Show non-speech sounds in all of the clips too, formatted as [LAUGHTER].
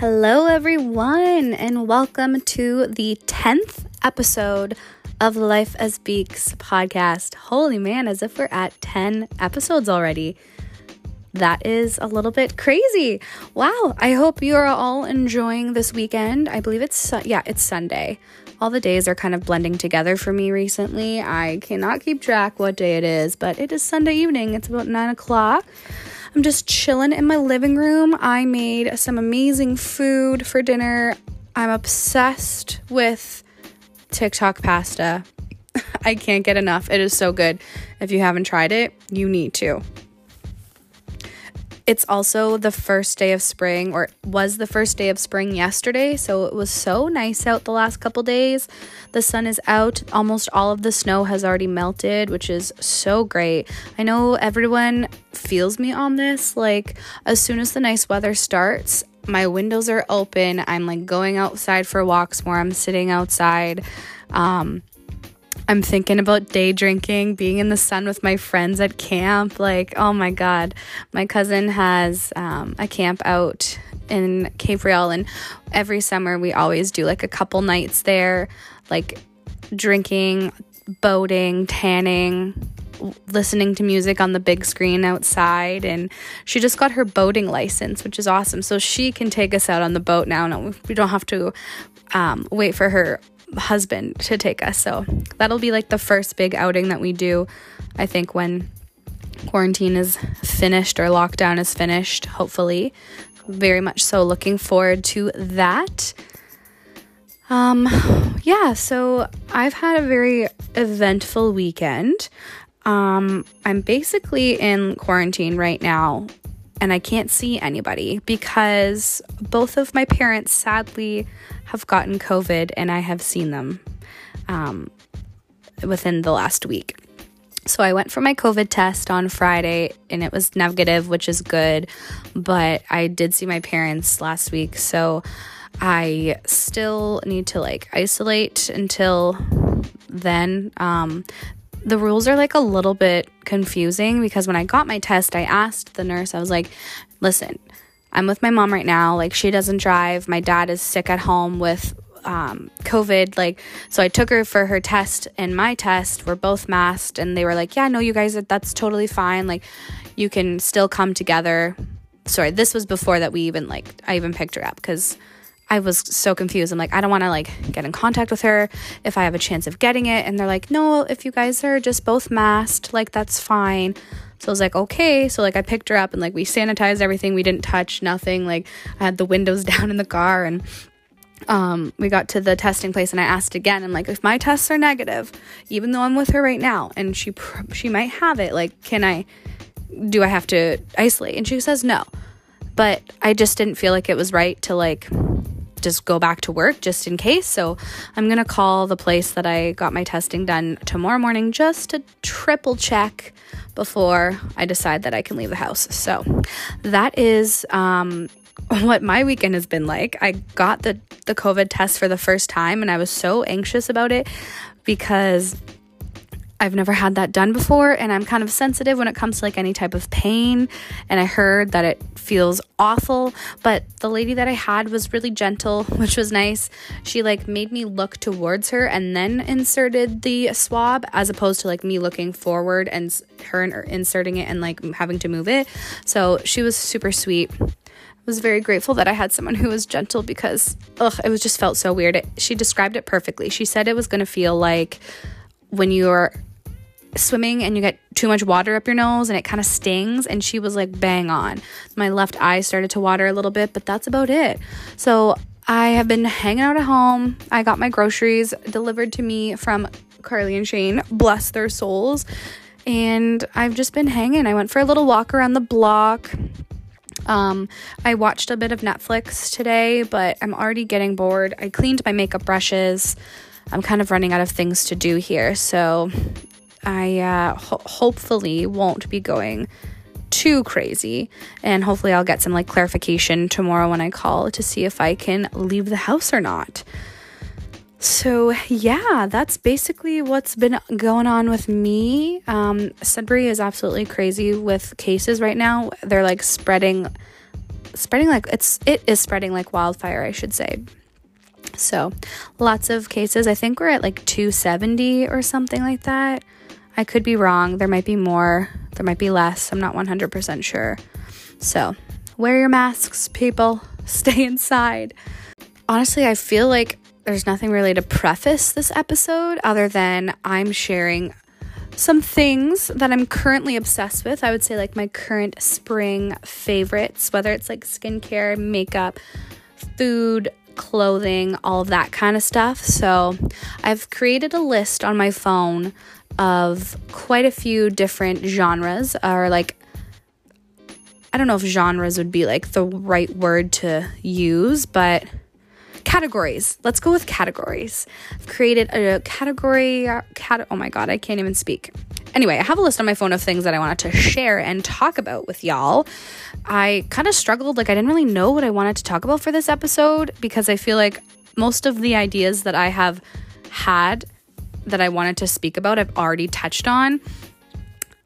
Hello, everyone, and welcome to the 10th episode of Life as Beaks podcast. Holy man, as if we're at 10 episodes already. That is a little bit crazy. Wow, I hope you are all enjoying this weekend. I believe it's, yeah, it's Sunday. All the days are kind of blending together for me recently. I cannot keep track what day it is, but it is Sunday evening. It's about 9 o'clock. I'm just chilling in my living room. I made some amazing food for dinner. I'm obsessed with TikTok pasta. [LAUGHS] I can't get enough. It is so good. If you haven't tried it, you need to. It's also the first day of spring, or was the first day of spring yesterday. So it was so nice out the last couple days. The sun is out. Almost all of the snow has already melted, which is so great. I know everyone feels me on this. Like, as soon as the nice weather starts, my windows are open. I'm like going outside for walks more. I'm sitting outside. Um, I'm thinking about day drinking, being in the sun with my friends at camp. Like, oh my God. My cousin has um, a camp out in Capreol, and every summer we always do like a couple nights there, like drinking, boating, tanning, listening to music on the big screen outside and she just got her boating license which is awesome so she can take us out on the boat now no we don't have to um, wait for her husband to take us. So that'll be like the first big outing that we do, I think, when quarantine is finished or lockdown is finished, hopefully. Very much so looking forward to that. Um, yeah, so I've had a very eventful weekend. Um, I'm basically in quarantine right now and I can't see anybody because both of my parents sadly have gotten COVID and I have seen them um, within the last week. So I went for my COVID test on Friday and it was negative, which is good, but I did see my parents last week. So I still need to like isolate until then. Um, the rules are like a little bit confusing because when I got my test, I asked the nurse, I was like, listen, I'm with my mom right now. Like, she doesn't drive. My dad is sick at home with um, COVID. Like, so I took her for her test and my test. We're both masked. And they were like, yeah, no, you guys, that's totally fine. Like, you can still come together. Sorry, this was before that we even, like, I even picked her up because I was so confused. I'm like, I don't want to like get in contact with her if I have a chance of getting it. And they're like, no, if you guys are just both masked, like that's fine. So I was like, okay. So like I picked her up and like we sanitized everything. We didn't touch nothing. Like I had the windows [LAUGHS] down in the car and um, we got to the testing place and I asked again. I'm like, if my tests are negative, even though I'm with her right now and she she might have it, like, can I? Do I have to isolate? And she says no. But I just didn't feel like it was right to like just go back to work just in case. So I'm to call the place that I got my testing done tomorrow morning just to triple check before I decide that I can leave the house. So that is um, [LAUGHS] what my weekend has been like. I got the, the COVID test for the first time and I was so anxious about it because I've never had that done before, and I'm kind of sensitive when it comes to like any type of pain. And I heard that it feels awful, but the lady that I had was really gentle, [LAUGHS] which was nice. She like made me look towards her and then inserted the swab, as opposed to like me looking forward and her inserting it and like having to move it. So she was super sweet. I was very grateful that I had someone who was gentle because ugh, it was just felt so weird. It, she described it perfectly. She said it was going to feel like when you're swimming and you get too much water up your nose and it kind of stings. And she was like, bang on. My left eye started to water a little bit, but that's about it. So I have been hanging out at home. I got my groceries delivered to me from Carly and Shane. Bless their souls. And I've just been hanging. I went for a little walk around the block. Um, I watched a bit of Netflix today, but I'm already getting bored. I cleaned my makeup brushes. I'm kind of running out of things to do here. So I uh, ho- hopefully won't be going too crazy and hopefully I'll get some like clarification tomorrow when I call to see if I can leave the house or not. So, yeah, that's basically what's been going on with me. Um, Sudbury is absolutely crazy with cases right now. They're like spreading spreading like it's it is spreading like wildfire, I should say. So, lots of cases. I think we're at like 270 or something like that. I could be wrong. There might be more, there might be less. I'm not 100% sure. So, wear your masks, people. [LAUGHS] Stay inside. Honestly, I feel like there's nothing really to preface this episode other than I'm sharing some things that I'm currently obsessed with. I would say, like, my current spring favorites, whether it's like skincare, makeup, food, clothing, all of that kind of stuff. So, I've created a list on my phone of quite a few different genres or like I don't know if genres would be like the right word to use, but categories. Let's go with categories. I've created a category cat oh my god, I can't even speak. Anyway, I have a list on my phone of things that I wanted to share and talk about with y'all. I kind of struggled like I didn't really know what I wanted to talk about for this episode because I feel like most of the ideas that I have had that I wanted to speak about, I've already touched on.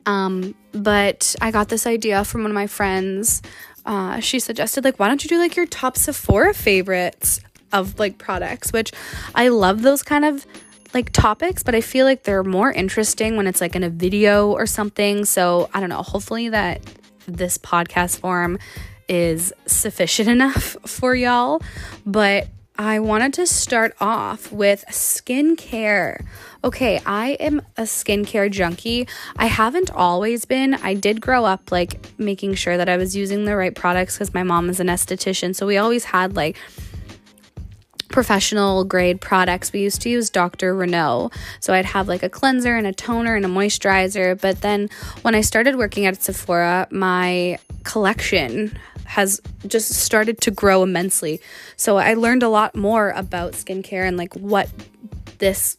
Um, but I got this idea from one of my friends. Uh, she suggested, like, why don't you do like your top Sephora favorites of like products, which I love those kind of like topics, but I feel like they're more interesting when it's like in a video or something. So I don't know. Hopefully, that this podcast form is sufficient [LAUGHS] enough for y'all. But I wanted to start off with skincare. Okay, I am a skincare junkie. I haven't always been. I did grow up like making sure that I was using the right products because my mom is an esthetician. So we always had like professional grade products. We used to use Dr. Renaud. So I'd have like a cleanser and a toner and a moisturizer. But then when I started working at Sephora, my collection has just started to grow immensely. So I learned a lot more about skincare and like what this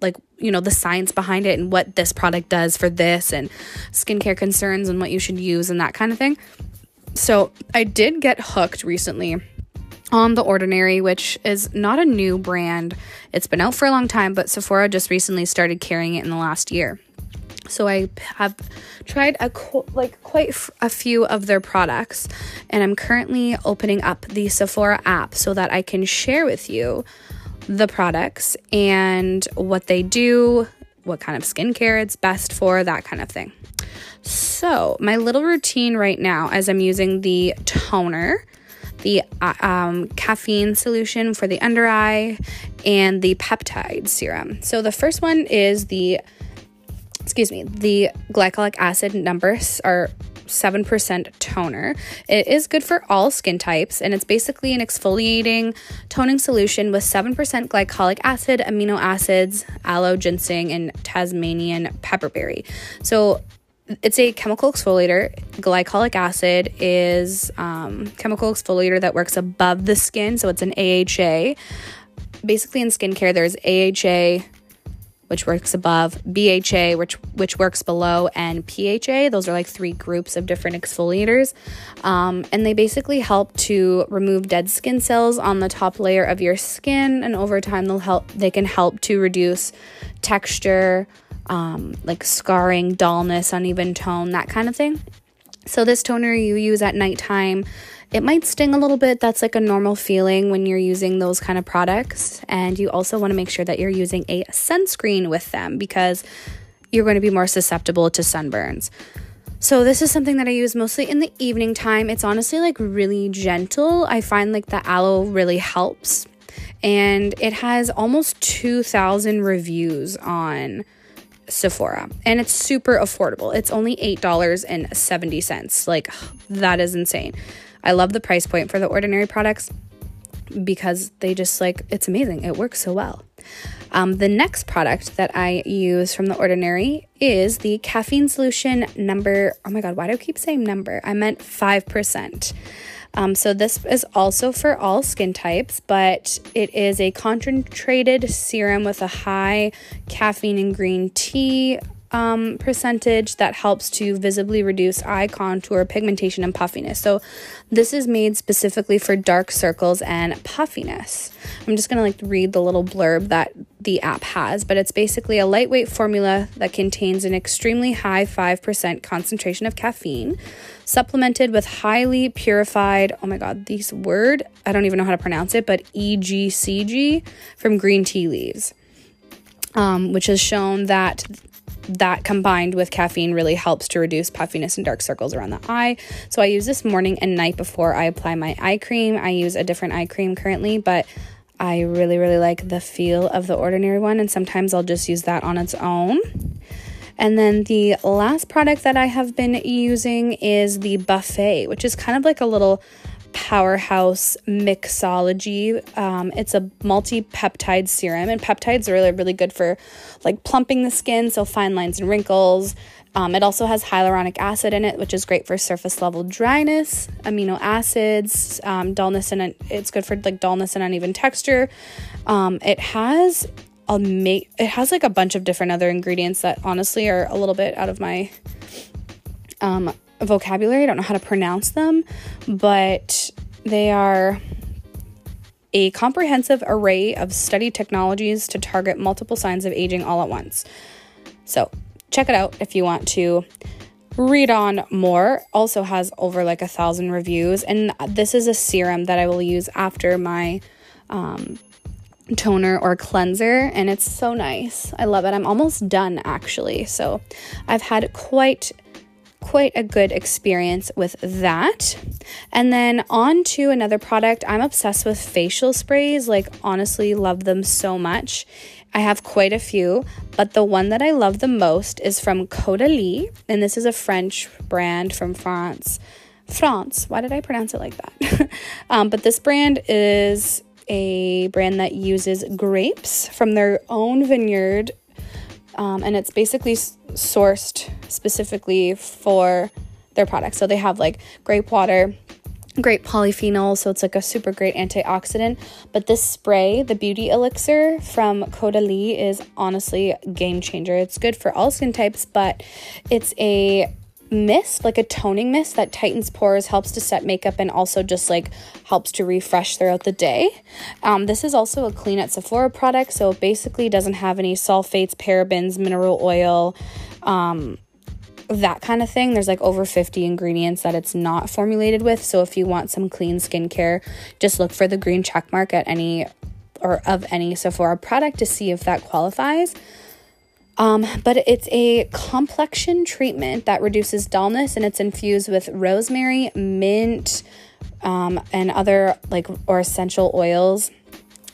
like you know the science behind it and what this product does for this and skincare concerns and what you should use and that kind of thing. So I did get hooked recently on The Ordinary, which is not a new brand. It's been out for a long time, but Sephora just recently started carrying it in the last year. So I have tried a like quite a few of their products and I'm currently opening up the Sephora app so that I can share with you the products and what they do, what kind of skincare it's best for, that kind of thing. So, my little routine right now as I'm using the toner, the uh, um, caffeine solution for the under eye, and the peptide serum. So, the first one is the excuse me, the glycolic acid numbers are 7% toner. It is good for all skin types, and it's basically an exfoliating toning solution with 7% glycolic acid, amino acids, aloe, ginseng, and Tasmanian pepperberry. So it's a chemical exfoliator. Glycolic acid is um, chemical exfoliator that works above the skin, so it's an AHA. Basically, in skincare, there's AHA, which works above, BHA, which which works below, and PHA. Those are like three groups of different exfoliators, um, and they basically help to remove dead skin cells on the top layer of your skin, and over time they'll help. They can help to reduce texture, um, like scarring, dullness, uneven tone, that kind of thing. So this toner you use at nighttime it might sting a little bit. That's like a normal feeling when you're using those kind of products. And you also want to make sure that you're using a sunscreen with them because you're going to be more susceptible to sunburns. So this is something that I use mostly in the evening time. It's honestly like really gentle. I find like the aloe really helps. And it has almost 2,000 reviews on Sephora and it's super affordable. It's only $8.70. Like that is insane. I love the price point for the ordinary products because they just like it's amazing. It works so well. Um, the next product that I use from the ordinary is the caffeine solution number. Oh my god, why do I keep saying number? I meant 5%. Um, so, this is also for all skin types, but it is a concentrated serum with a high caffeine and green tea um, percentage that helps to visibly reduce eye contour, pigmentation, and puffiness. So, this is made specifically for dark circles and puffiness. I'm just gonna like read the little blurb that the app has, but it's basically a lightweight formula that contains an extremely high 5% concentration of caffeine, supplemented with highly purified, oh my god, this word, I don't even know how to pronounce it, but EGCG from green tea leaves. Um, which has shown that that combined with caffeine really helps to reduce puffiness and dark circles around the eye. So I use this morning and night before I apply my eye cream. I use a different eye cream currently, but I really, really like the feel of the ordinary one, and sometimes I'll just use that on its own. And then the last product that I have been using is the Buffet, which is kind of like a little powerhouse mixology. Um, it's a multi peptide serum, and peptides are really, really good for like plumping the skin, so fine lines and wrinkles. Um, it also has hyaluronic acid in it, which is great for surface level dryness, amino acids, um, dullness, and it's good for like dullness and uneven texture. Um, it has a make it has like a bunch of different other ingredients that honestly are a little bit out of my um, vocabulary. I don't know how to pronounce them, but they are a comprehensive array of study technologies to target multiple signs of aging all at once. So, check it out if you want to read on more. Also has over like a thousand reviews, and this is a serum that I will use after my um, toner or cleanser, and it's so nice. I love it. I'm almost done actually, so I've had quite quite a good experience with that. And then on to another product. I'm obsessed with facial sprays, like, honestly, love them so much. I have quite a few, but the one that I love the most is from Caudalie, and this is a French brand from France. France. Why did I pronounce it like that? [LAUGHS] um, but this brand is a brand that uses grapes from their own vineyard um, and it's basically sourced specifically for their products. So they have like grape water, great polyphenol, so it's like a super great antioxidant. But this spray, the Beauty Elixir from Caudalie, is honestly game changer. It's good for all skin types, but it's a mist, like a toning mist that tightens pores, helps to set makeup, and also just like helps to refresh throughout the day. Um, this is also a clean at Sephora product, so it basically doesn't have any sulfates, parabens, mineral oil. Um, that kind of thing. There's like over 50 ingredients that it's not formulated with. So if you want some clean skincare, just look for the green check mark at any or of any Sephora product to see if that qualifies. Um, but it's a complexion treatment that reduces dullness and it's infused with rosemary, mint, um, and other like or essential oils.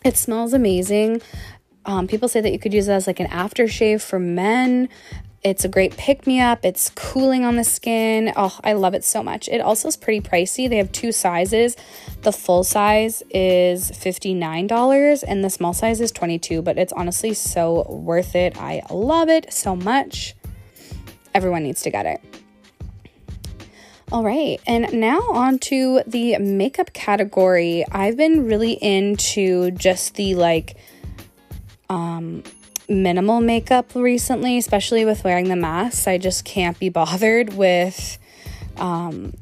It smells amazing. Um, people say that you could use it as like an aftershave for men. It's a great pick me up. It's cooling on the skin. Oh, I love it so much. It also is pretty pricey. They have two sizes. The full size is $59 and the small size is 22, but it's honestly so worth it. I love it so much. Everyone needs to get it. All right, and now on to the makeup category. I've been really into just the like um minimal makeup recently, especially with wearing the mask. I just can't be [LAUGHS] bothered with um,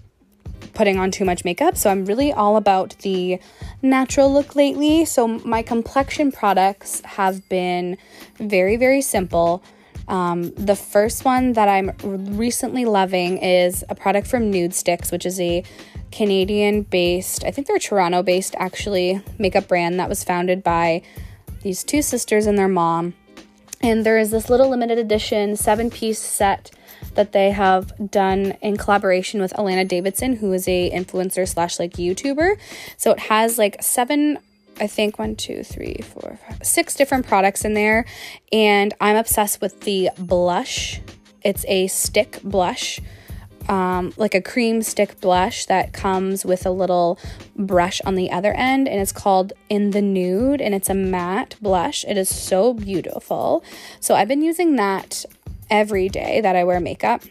putting on too much makeup. So I'm really all about the natural look lately. So my complexion products have been very, very simple. Um, the first one that I'm recently loving is a product from Nudestix, which is a Canadian based, I think they're Toronto based actually, makeup brand that was founded by these two sisters and their mom. And there is this little limited edition seven piece set that they have done in collaboration with Alana Davidson, who is a influencer slash like YouTuber. So it has like seven I think one, two, three, four, five, six different products in there. And I'm obsessed with the blush. It's a stick blush um, like a cream stick blush that comes with a little brush on the other end, and it's called In the Nude, and it's a matte blush. It is so beautiful. So I've been using that every day that I wear makeup.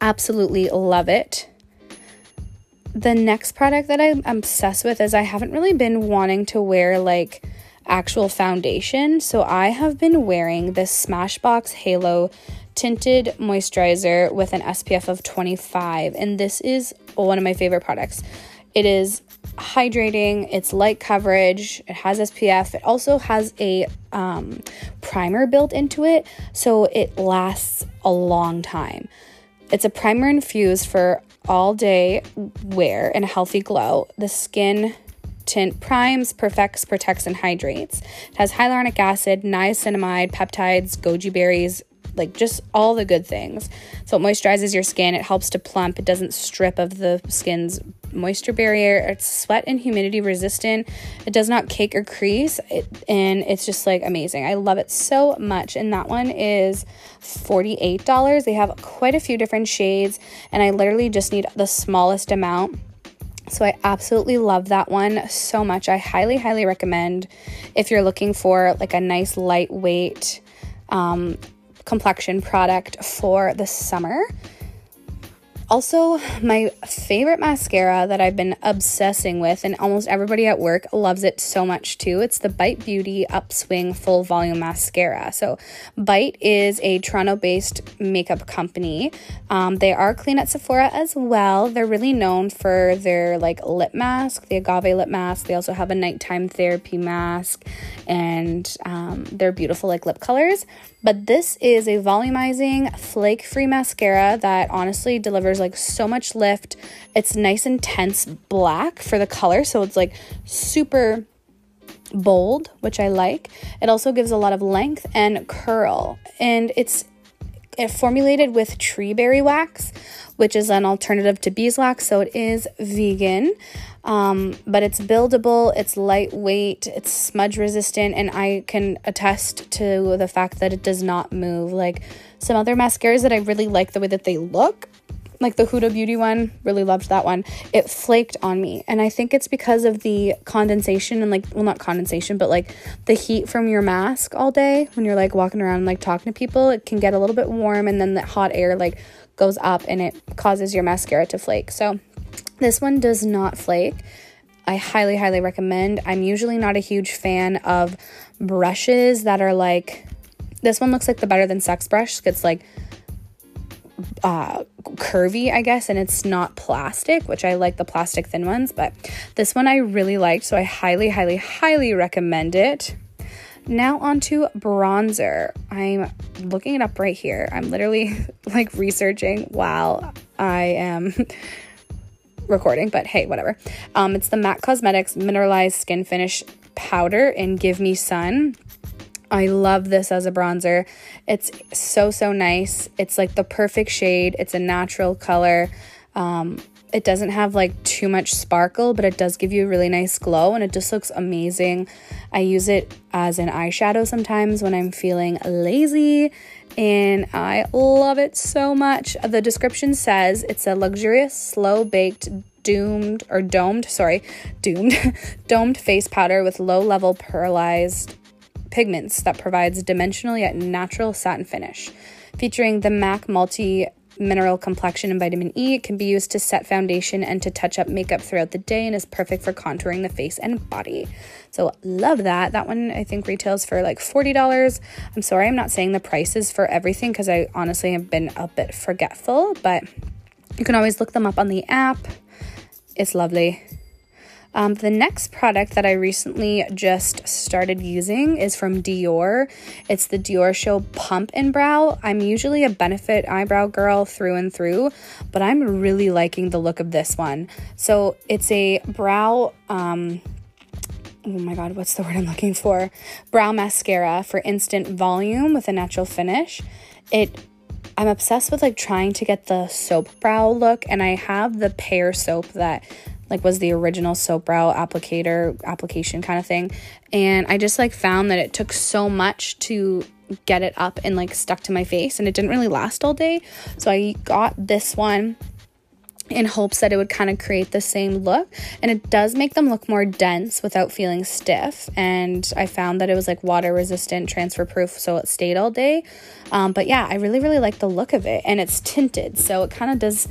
Absolutely love it. The next product that I'm obsessed with is I haven't really been wanting to wear like actual foundation. So I have been wearing this Smashbox Halo tinted moisturizer with an SPF of 25, and this is one of my favorite products. It is hydrating, it's light coverage, it has SPF, it also has a um, primer built into it, so it lasts a long time. It's a primer infused for all day wear and a healthy glow. The skin tint primes, perfects, protects, and hydrates. It has hyaluronic acid, niacinamide, peptides, goji berries, like just all the good things. So it moisturizes your skin, it helps to plump, it doesn't strip of the skin's moisture barrier, it's sweat and humidity resistant, it does not cake or crease, it, and it's just like amazing. I love it so much. And that one is $48. They have quite a few different shades, and I literally just need the smallest amount. So I absolutely love that one so much. I highly, highly recommend if you're looking for like a nice lightweight um, complexion product for the summer. Also, my favorite mascara that I've been obsessing with, and almost everybody at work loves it so much too. It's the Bite Beauty Upswing Full Volume Mascara. So, Bite is a Toronto based makeup company. Um, they are clean at Sephora as well. They're really known for their like lip mask, the agave lip mask. They also have a nighttime therapy mask, and um, they're beautiful like lip colors. But this is a volumizing, flake free mascara that honestly delivers like so much lift. It's nice intense black for the color, so it's like super bold, which I like. It also gives a lot of length and curl, and it's formulated with tree berry wax, which is an alternative to beeswax, so it is vegan. Um, but it's buildable, it's lightweight, it's smudge resistant, and I can attest to the fact that it does not move. Like some other mascaras that I really like the way that they look, like the Huda Beauty one, really loved that one. It flaked on me, and I think it's because of the condensation and like, well, not condensation, but like the heat from your mask all day when you're like walking around and like talking to people. It can get a little bit warm, and then the hot air like goes up and it causes your mascara to flake. So this one does not flake. I highly, highly recommend. I'm usually not a huge fan of brushes that are like, this one looks like the Better Than Sex brush. It's like uh, curvy, I guess, and it's not plastic, which I like the plastic thin ones, but this one I really liked, so I highly, highly, highly recommend it. Now onto bronzer. I'm looking it up right here. I'm literally [LAUGHS] like researching while I am [LAUGHS] recording, but hey, whatever. Um, it's the MAC Cosmetics Mineralized Skin Finish Powder in Give Me Sun. I love this as a bronzer. It's so, so nice. It's like the perfect shade, it's a natural color. Um, it doesn't have like too much sparkle, but it does give you a really nice glow and it just looks amazing. I use it as an eyeshadow sometimes when I'm feeling lazy and I love it so much. The description says it's a luxurious, slow baked, doomed or domed, sorry, doomed, [LAUGHS] domed face powder with low level pearlized pigments that provides dimensional yet natural satin finish. Featuring the MAC Multi mineral complexion and vitamin E. It can be used to set foundation and to touch up makeup throughout the day and is perfect for contouring the face and body. So, love that. That one I think retails for like $40. I'm sorry I'm not saying the prices for everything because I honestly have been a bit forgetful, but you can always look them up on the app. It's lovely. Um, the next product that I recently just started using is from Dior. It's the Dior Show Pump and Brow. I'm usually a benefit eyebrow girl through and through, but I'm really liking the look of this one. So it's a brow. Um, oh my god, what's the word I'm looking for? Brow mascara for instant volume with a natural finish. It I'm obsessed with like trying to get the soap brow look and I have the pear soap that like was the original soap brow applicator application kind of thing. And i just like found that it took so much to get it up and like stuck to my face and it didn't really last all day. So i got this one in hopes that it would kind of create the same look. And it does make them look more dense without feeling stiff. And i found that it was like water resistant transfer proof so it stayed all day. Um, but yeah i really really like the look of it. And it's tinted so it kind of does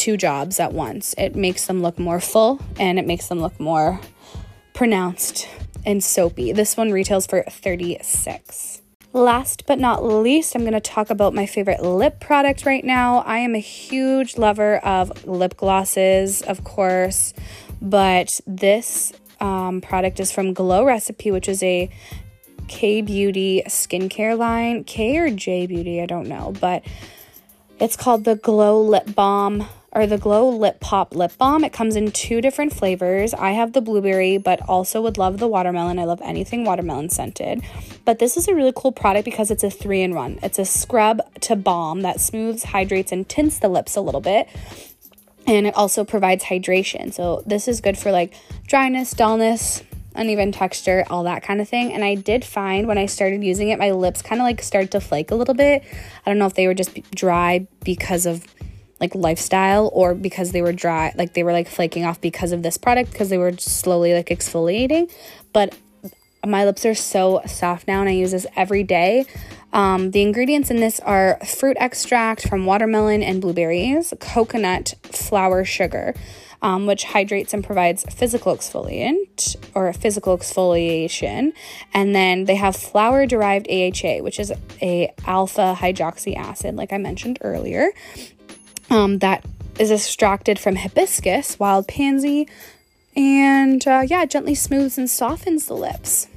two jobs at once. It makes them look more full and it makes them look more pronounced and soapy. This one retails for 36. Last but not least, I'm going to talk about my favorite lip product right now. I am a huge lover of lip glosses, of course, but this um, product is from Glow Recipe, which is a K Beauty skincare line. K or J Beauty, I don't know, but it's called the Glow Lip Balm or the Glow Lip Pop Lip Balm. It comes in two different flavors. I have the blueberry, but also would love the watermelon. I love anything watermelon scented. But this is a really cool product because it's a three in one. It's a scrub to balm that smooths, hydrates, and tints the lips a little bit. And it also provides hydration. So this is good for like dryness, dullness, uneven texture, all that kind of thing. And I did find when I started using it, my lips kind of like started to flake a little bit. I don't know if they were just dry because of like lifestyle or because they were dry, like they were like flaking off because of this product because they were slowly like exfoliating. But my lips are so soft now and I use this every day. Um, the ingredients in this are fruit extract from watermelon and blueberries, coconut flower sugar, um, which hydrates and provides physical exfoliant or physical exfoliation. And then they have flower derived AHA, which is a alpha hydroxy acid, like I mentioned earlier um, that is extracted from hibiscus, wild pansy, and uh, yeah, gently smooths and softens the lips.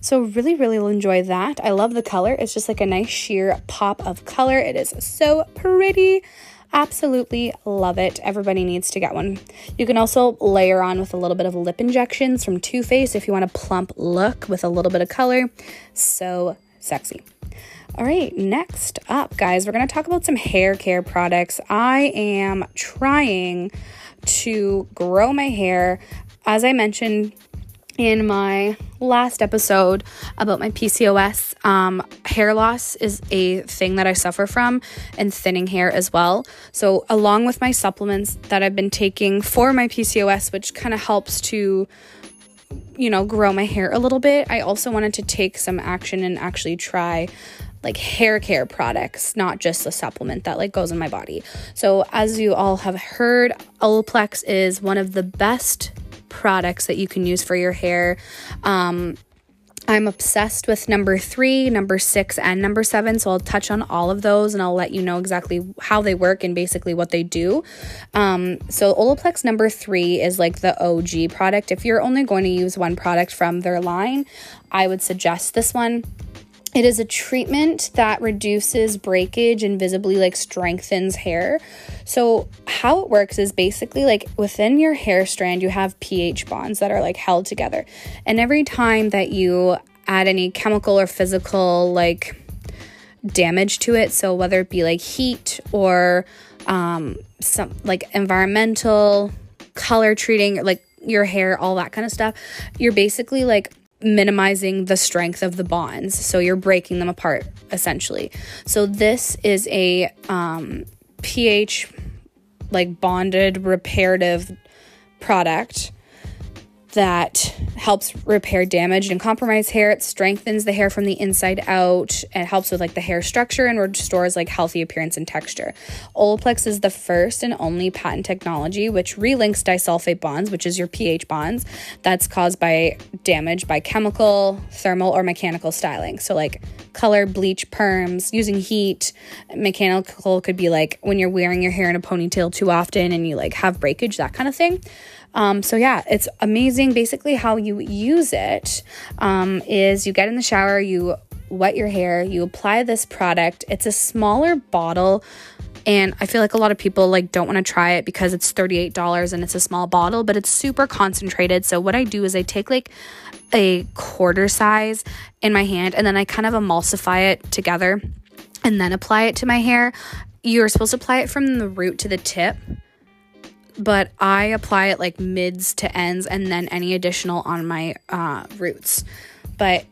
So, really, really enjoy that. I love the color. It's just like a nice sheer pop of color. It is so pretty. Absolutely love it. Everybody needs to get one. You can also layer on with a little bit of lip injections from Too Faced if you want a plump look with a little bit of color. So sexy. All right, next up, guys, we're going to talk about some hair care products. I am trying to grow my hair. As I mentioned in my last episode about my PCOS, um, hair loss is a thing that I suffer from, and thinning hair as well. So, along with my supplements that I've been taking for my PCOS, which kind of helps to you know, grow my hair a little bit, I also wanted to take some action and actually try like hair care products, not just a supplement that like goes in my body. So as you all have heard, Olaplex is one of the best products that you can use for your hair. Um, I'm obsessed with number three, number six, and number seven. So I'll touch on all of those and I'll let you know exactly how they work and basically what they do. Um, so Olaplex number three is like the OG product. If you're only going to use one product from their line, I would suggest this one. It is a treatment that reduces breakage and visibly like strengthens hair. So, how it works is basically like within your hair strand, you have pH bonds that are like held together. And every time that you add any chemical or physical like damage to it, so whether it be like heat or um, some like environmental color treating, like your hair, all that kind of stuff, you're basically like minimizing the strength of the bonds. So you're breaking them apart essentially. So this is a um, pH like bonded reparative product that helps repair damaged and compromised hair. It strengthens the hair from the inside out. It helps with like the hair structure and restores like healthy appearance and texture. Olaplex is the first and only patent technology which relinks disulfide bonds, which is your pH bonds, that's caused by damage by chemical, thermal, or mechanical styling. So like color, bleach, perms, using heat. Mechanical could be like when you're wearing your hair in a ponytail too often and you like have breakage, that kind of thing. Um, so yeah, it's amazing. Basically, how you use it um, is you get in the shower, you wet your hair, you apply this product. It's a smaller bottle and I feel like a lot of people like don't want to try it because it's $38 and it's a small bottle, but it's super concentrated. So what I do is I take like a quarter size in my hand and then I kind of emulsify it together and then apply it to my hair. You're supposed to apply it from the root to the tip but I apply it like mids to ends and then any additional on my uh, roots. But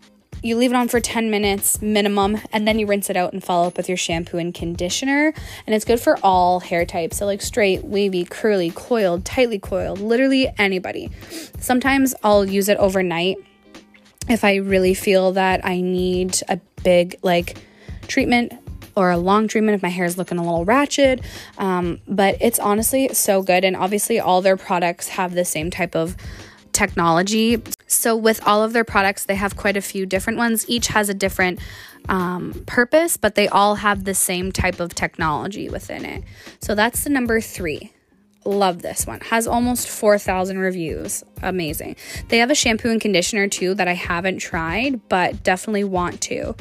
you leave it on for 10 minutes minimum and then you rinse it out and follow up with your shampoo and conditioner. And it's good for all hair types. So like straight wavy curly coiled tightly coiled literally anybody. Sometimes i'll use it overnight if i really feel that i need a big like treatment or a long treatment if my hair is looking a little ratchet. Um, but it's honestly so good. And obviously, all their products have the same type of technology. So, with all of their products, they have quite a few different ones. Each has a different um, purpose, but they all have the same type of technology within it. So that's the number three. Love this one. Has almost 4,000 reviews. Amazing. They have a shampoo and conditioner too that I haven't tried, but definitely want to.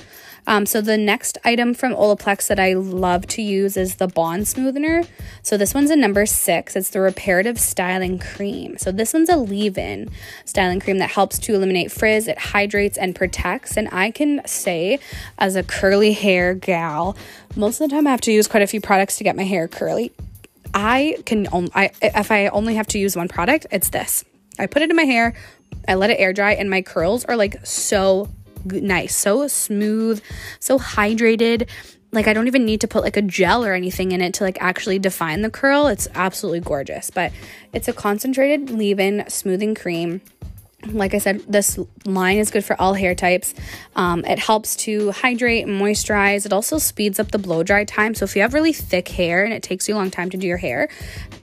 Um, so the next item from Olaplex that I love to use is the Bond Smoothener. So this one's a number six. It's the Reparative Styling Cream. So this one's a leave-in styling cream that helps to eliminate frizz. It hydrates and protects. And I can say, as a curly hair gal, most of the time I have to use quite a few products to get my hair curly. I can only, I, if I only have to use one product, it's this. I put it in my hair, I let it air dry, and my curls are like so nice, so smooth, so hydrated. Like I don't even need to put like a gel or anything in it to like actually define the curl. It's absolutely gorgeous. But it's a concentrated leave-in smoothing cream like I said, this line is good for all hair types. Um, it helps to hydrate and moisturize. It also speeds up the blow dry time. So if you have really thick hair and it takes you a long time to do your hair,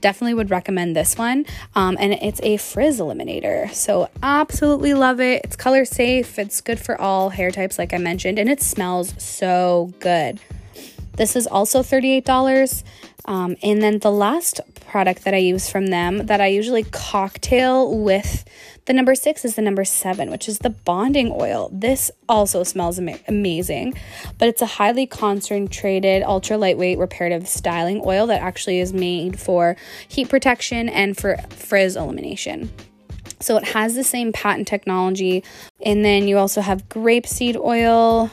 definitely would recommend this one. Um, and it's a frizz eliminator. So absolutely love it. It's color safe. It's good for all hair types, like I mentioned, and it smells so good. This is also $38. Um, and then the last product that I use from them that I usually cocktail with the number six is the number seven, which is the bonding oil. This also smells ama- amazing, but it's a highly concentrated, ultra lightweight reparative styling oil that actually is made for heat protection and for frizz elimination. So it has the same patent technology. And then you also have grapeseed oil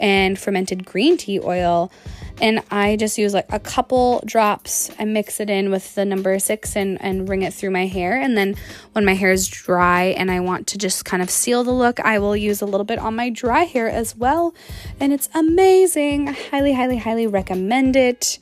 and fermented green tea oil and I just use like a couple drops and mix it in with the number six and, and ring it through my hair. And then when my hair is dry and I want to just kind of seal the look, I will use a little bit on my dry hair as well. And it's amazing. I highly, highly, highly recommend it.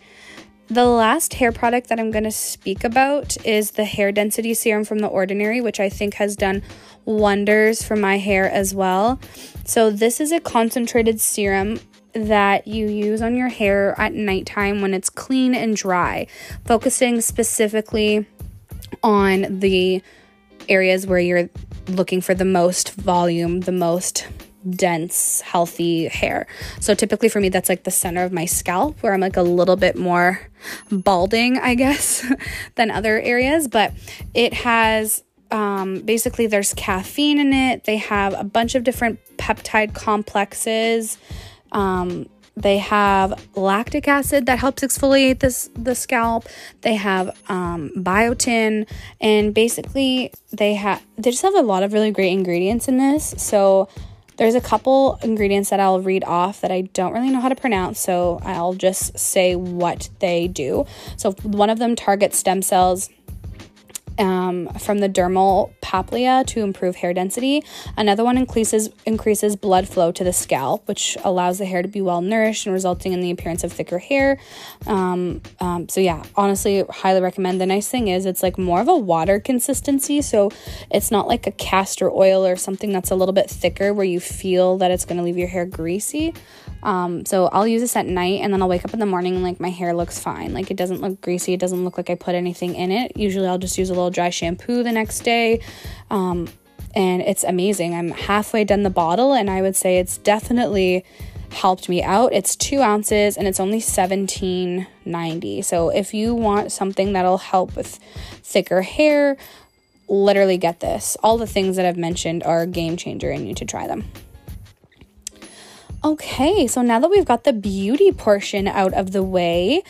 The last hair product that I'm going to speak about is the hair density serum from The Ordinary, which I think has done wonders for my hair as well. So, this is a concentrated serum that you use on your hair at nighttime when it's clean and dry, focusing specifically on the areas where you're looking for the most volume, the most dense, healthy hair. So typically for me, that's like the center of my scalp where I'm like a little bit more balding, I guess, [LAUGHS] than other areas. But it has um, basically there's caffeine in it. They have a bunch of different peptide complexes um, they have lactic acid that helps exfoliate this the scalp. They have um, biotin, and basically they have they just have a lot of really great ingredients in this. So there's a couple ingredients that I'll read off that I don't really know how to pronounce, so I'll just say what they do. So one of them targets stem cells um, from the dermal papilla to improve hair density. Another one increases increases blood flow to the scalp, which allows the hair to be well nourished and resulting in the appearance of thicker hair. Um, um, so yeah, honestly, highly recommend. The nice thing is it's like more of a water consistency, so it's not like a castor oil or something that's a little bit thicker where you feel that it's going to leave your hair greasy. Um, so I'll use this at night and then I'll wake up in the morning and like my hair looks fine. Like it doesn't look greasy. It doesn't look like I put anything in it. Usually I'll just use a little dry shampoo the next day. Um, and it's amazing. I'm halfway done the bottle and I would say it's definitely helped me out. It's two ounces and it's only seventeen ninety. So if you want something that'll help with thicker hair, literally get this. All the things that I've mentioned are game changer and you need to try them. Okay, so now that we've got the beauty portion out of the way,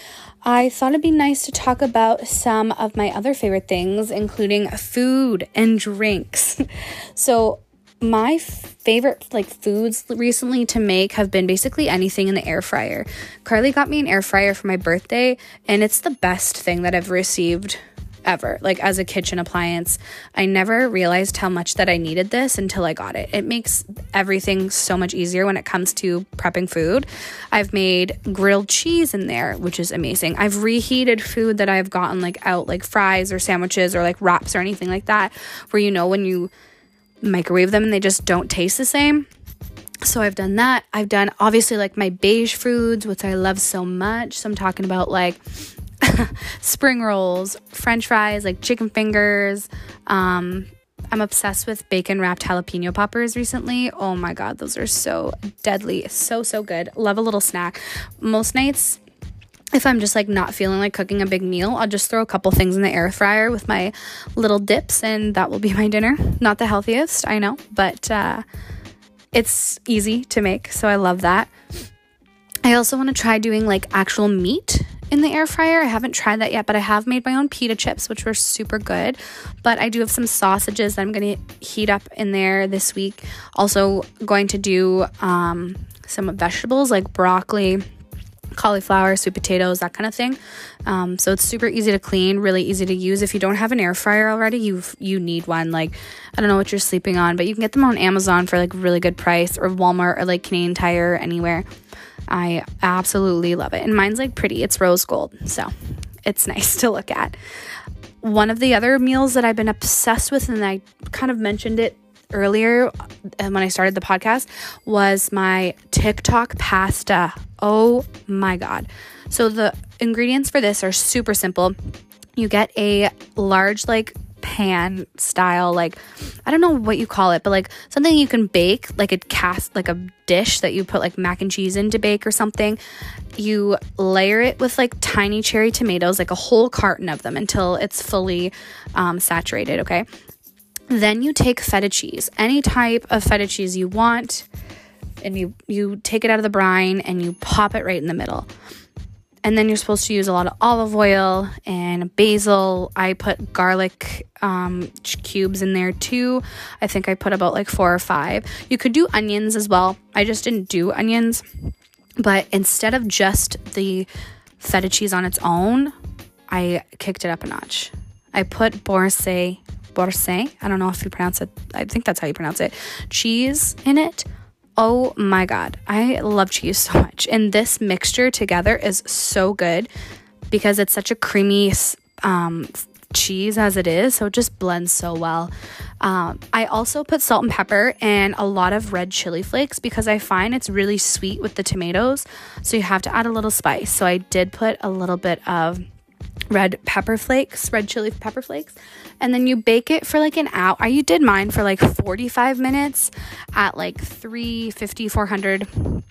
I thought it'd be nice to talk about some of my other favorite things, including food and drinks. [LAUGHS] so, my favorite like foods recently to make have been basically anything in the air fryer. Carly got me an air fryer for my birthday, and it's the best thing that I've received ever. Like as a kitchen appliance, I never realized how much that I needed this until I got it. It makes everything so much easier when it comes to prepping food. I've made grilled cheese in there, which is amazing. I've reheated food that I've gotten like out like fries or sandwiches or like wraps or anything like that where you know when you microwave them and they just don't taste the same. So I've done that. I've done obviously like my beige foods, which I love so much. So I'm talking about like [LAUGHS] spring rolls, french fries, like chicken fingers. Um, I'm obsessed with bacon wrapped jalapeno poppers recently. Oh my god, those are so deadly. So, so good. Love a little snack. Most nights, if I'm just like not feeling like cooking a big meal, I'll just throw a couple things in the air fryer with my little dips, and that will be my dinner. Not the healthiest, I know, but uh, it's easy to make, so I love that. I also want to try doing like actual meat in the air fryer. I haven't tried that yet, but I have made my own pita chips, which were super good. But I do have some sausages that I'm going to heat up in there this week. Also, going to do um, some vegetables like broccoli, cauliflower, sweet potatoes, that kind of thing. Um, so it's super easy to clean, really easy to use. If you don't have an air fryer already, you you need one. Like I don't know what you're sleeping on, but you can get them on Amazon for like really good price, or Walmart, or like Canadian Tire, anywhere. I absolutely love it. And mine's like pretty, it's rose gold. So it's [LAUGHS] nice to look at. One of the other meals that I've been obsessed with, and I kind of mentioned it earlier uh, when I started the podcast, was my TikTok pasta. Oh my God. So the ingredients for this are super simple. You get a large, like, pan style like i don't know what you call it but like something you can bake like a cast like a dish that you put like mac and cheese in to bake or something. You layer it with like tiny cherry tomatoes like a whole carton of them until it's fully um, saturated okay? Then you take feta cheese any type of feta cheese you want and you you take it out of the brine and you pop it right in the middle and then you're supposed to use a lot of olive oil and basil. I put garlic um, cubes in there too. I think I put about like four or five. You could do onions as well. I just didn't do onions. But instead of just the feta cheese on its own, I kicked it up a notch. I put Bourse, Bourse, I don't know if you pronounce it, I think that's how you pronounce it, cheese in it Oh my God. I love cheese so much. And this mixture together is so good because it's such a creamy um, cheese as it is. So it just blends so well. Um, I also put salt and pepper and a lot of red chili flakes because I find it's really sweet with the tomatoes. So you have to add a little spice. So I did put a little bit of red pepper flakes, red chili pepper flakes, and then you bake it for like an hour. I you did mine for like 45 minutes at like 350 400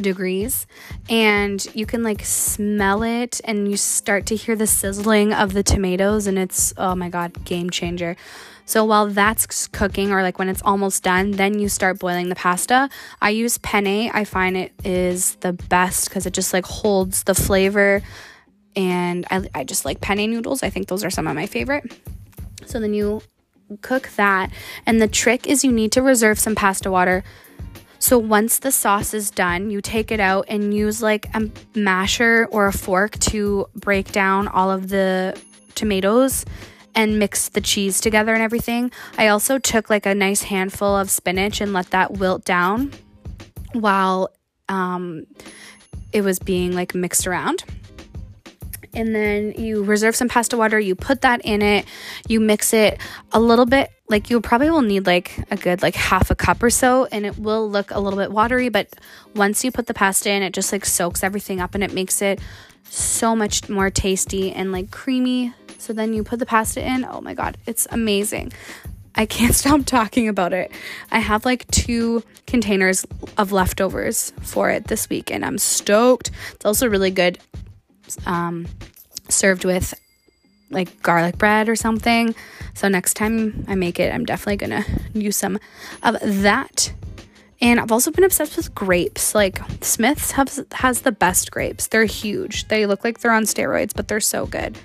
degrees and you can like smell it and you start to hear the sizzling of the tomatoes and it's oh my god, game changer. So while that's cooking or like when it's almost done, then you start boiling the pasta. I use penne. I find it is the best cuz it just like holds the flavor and I, I just like penne noodles. I think those are some of my favorite. So then you cook that, and the trick is you need to reserve some pasta water. So once the sauce is done, you take it out and use like a masher or a fork to break down all of the tomatoes and mix the cheese together and everything. I also took like a nice handful of spinach and let that wilt down while um, it was being like mixed around and then you reserve some pasta water, you put that in it, you mix it a little bit like you probably will need like a good like half a cup or so and it will look a little bit watery but once you put the pasta in it just like soaks everything up and it makes it so much more tasty and like creamy so then you put the pasta in oh my god it's amazing I can't [LAUGHS] stop talking about it. I have like two containers of leftovers for it this week and I'm stoked. It's also really good um, served with like garlic bread or something. So next time I make it, I'm definitely gonna use some of that. And I've also been obsessed with grapes. Like Smith's has has the best grapes. They're huge. They look like they're on steroids, but they're so good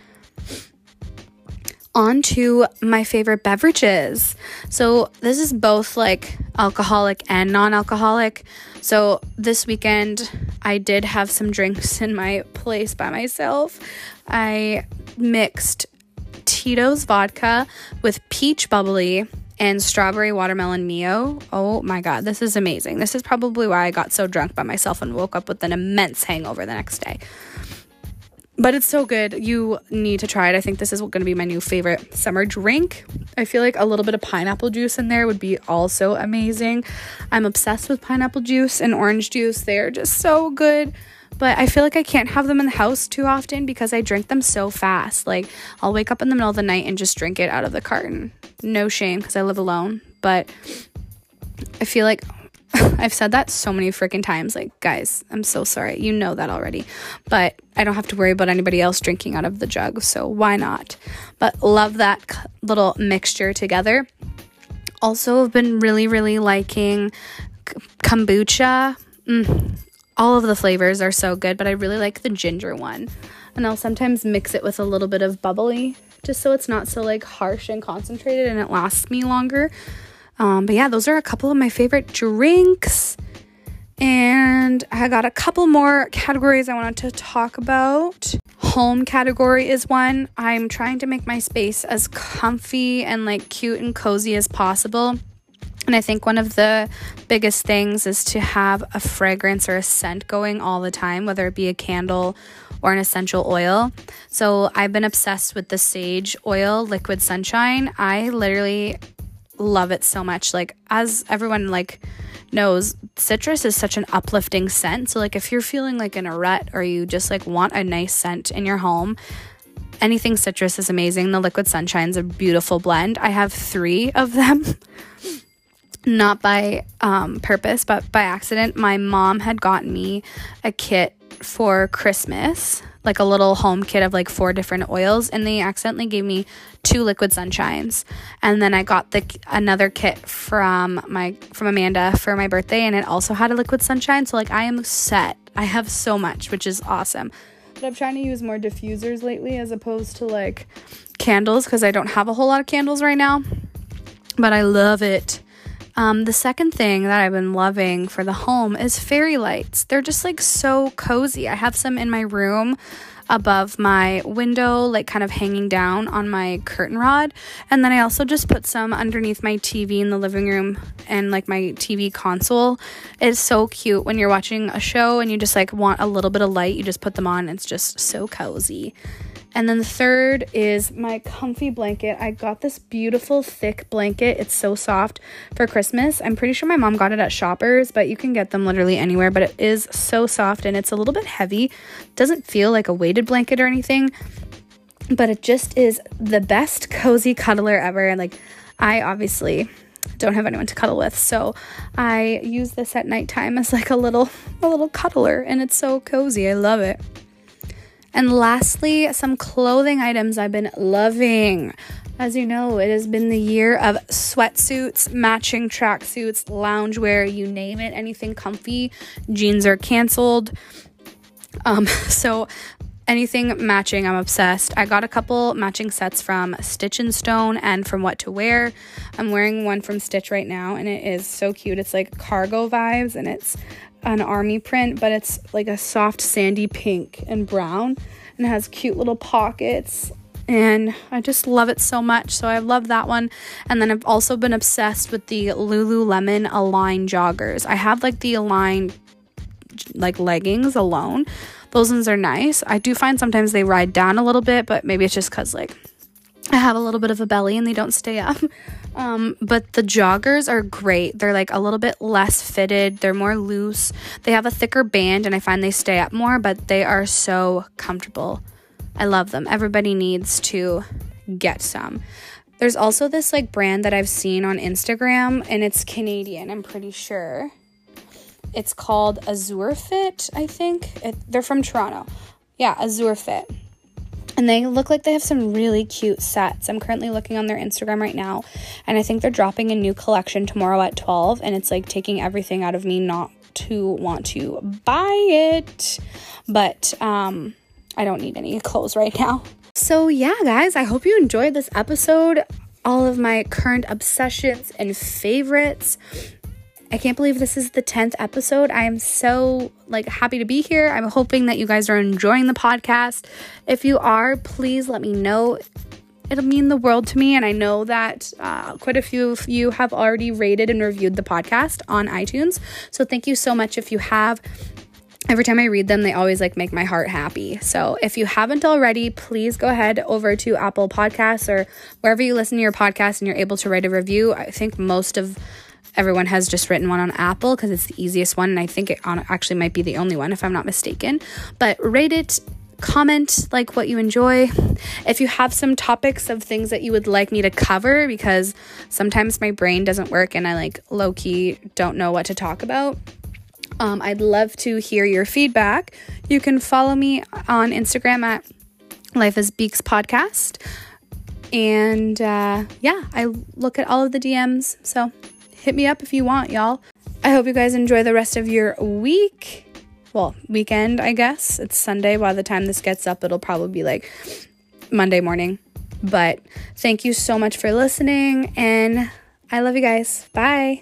on to my favorite beverages. So, this is both like alcoholic and non alcoholic. So, this weekend, I did have some drinks in my place by myself. I mixed Tito's vodka with peach bubbly and strawberry watermelon mio. Oh my god, this is amazing. This is probably why I got so drunk by myself and woke up with an immense hangover the next day but it's so good. You need to try it. I think this is going to be my new favorite summer drink. I feel like a little bit of pineapple juice in there would be also amazing. I'm obsessed with pineapple juice and orange juice. They are just so good. but I feel like I can't have them in the house too often because I drink them so fast. Like, I'll wake up in the middle of the night and just drink it out of the carton. No shame because I live alone, but I feel like [LAUGHS] I've said that so many freaking times. Like, guys, I'm so sorry. You know that already. But I don't have to worry about anybody else drinking out of the jug. So why not? But love that little mixture together. Also, have been really, really liking kombucha. Mm, all of the flavors are so good, but I really like the ginger one. And I'll sometimes mix it with a little bit of bubbly just so it's not so like harsh and concentrated and it lasts me longer. Um, but yeah, those are a couple of my favorite drinks. And I got a couple more categories I wanted to talk about. Home category is one. I'm trying to make my space as comfy and like cute and cozy as possible. And I think one of the biggest things is to have a fragrance or a scent going all the time, whether it be a candle or an essential oil. So I've been obsessed with the Saje oil liquid sunshine. I literally love it so much. Like as everyone like knows, citrus is such an uplifting scent. So like if you're feeling like in a rut or you just like want a nice scent in your home, anything citrus is amazing. The liquid sunshine's a beautiful blend. I have 3 of them. [LAUGHS] Not by um, purpose, but by accident. My mom had gotten me a kit for Christmas like a little home kit of like four different oils and they accidentally gave me two liquid sunshines. And then i got the another kit from my from amanda for my birthday and it also had a liquid sunshine. So like i am set. I have so much which is awesome. But i'm trying to use more diffusers lately as opposed to like candles because i don't have a whole lot of candles right now. But i love it. Um, the second thing that I've been loving for the home is fairy lights. They're just like so cozy. I have some in my room above my window, like kind of hanging down on my curtain rod. And then I also just put some underneath my TV in the living room and like my TV console. It's so cute when you're watching a show and you just like want a little bit of light, you just put them on. It's just so cozy. And then the third is my comfy blanket. I got this beautiful thick blanket. It's so soft for Christmas. I'm pretty sure my mom got it at Shoppers, but you can get them literally anywhere. But it is so soft and it's a little bit heavy. Doesn't feel like a weighted blanket or anything, but it just is the best cozy cuddler ever. And like, I obviously don't have anyone to cuddle with so i use this at nighttime as like a little a little cuddler and it's so cozy i love it and lastly, some clothing items I've been loving. As you know, it has been the year of sweatsuits, matching tracksuits, loungewear, you name it, anything comfy. Jeans are canceled. Um, [LAUGHS] so anything matching, I'm obsessed. I got a couple matching sets from Stitch and Stone and from What to Wear. I'm wearing one from Stitch right now, and it is so cute. It's like cargo vibes, and it's an army print, but it's like a soft sandy pink and brown and has cute little pockets. And I just love it so much. So I love that one. And then I've also been obsessed with the Lululemon Align joggers. I have like the Align like leggings alone. Those ones are nice. I do find sometimes they ride down a little bit, but maybe it's just because like I have a little bit of a belly and they don't stay up. Um, but the joggers are great. They're like a little bit less fitted, they're more loose. They have a thicker band and I find they stay up more, but they are so comfortable. I love them. Everybody needs to get some. There's also this like brand that I've seen on Instagram and it's Canadian, I'm pretty sure. It's called Azure Fit, I think. It, they're from Toronto. Yeah, Azure Fit and they look like they have some really cute sets. I'm currently looking on their Instagram right now, and I think they're dropping a new collection tomorrow at 12, and it's like taking everything out of me not to want to buy it. But um I don't need any clothes right now. So, yeah, guys, I hope you enjoyed this episode. All of my current obsessions and favorites. I can't believe this is the 10th episode. I am so like happy to be here. I'm hoping that you guys are enjoying the podcast. If you are, please let me know. It'll mean the world to me and I know that uh, quite a few of you have already rated and reviewed the podcast on iTunes. So thank you so much if you have every time I read them, they always like make my heart happy. So if you haven't already, please go ahead over to Apple Podcasts or wherever you listen to your podcast and you're able to write a review. I think most of everyone has just written one on Apple because it's the easiest one. And I think it actually might be the only one, if I'm not mistaken. But rate it, comment like what you enjoy. If you have some topics of things that you would like me to cover, because sometimes my brain doesn't work and I like low key don't know what to talk about. Um, I'd love to hear your feedback. You can follow me on Instagram at Life as Beaks Podcast. And uh, yeah, I look at all of the DMs. So hit me up if you want, y'all. I hope you guys enjoy the rest of your week. Well, weekend, I guess. It's Sunday. By the time this gets up, it'll probably be like Monday morning. But thank you so much for listening, and I love you guys. Bye.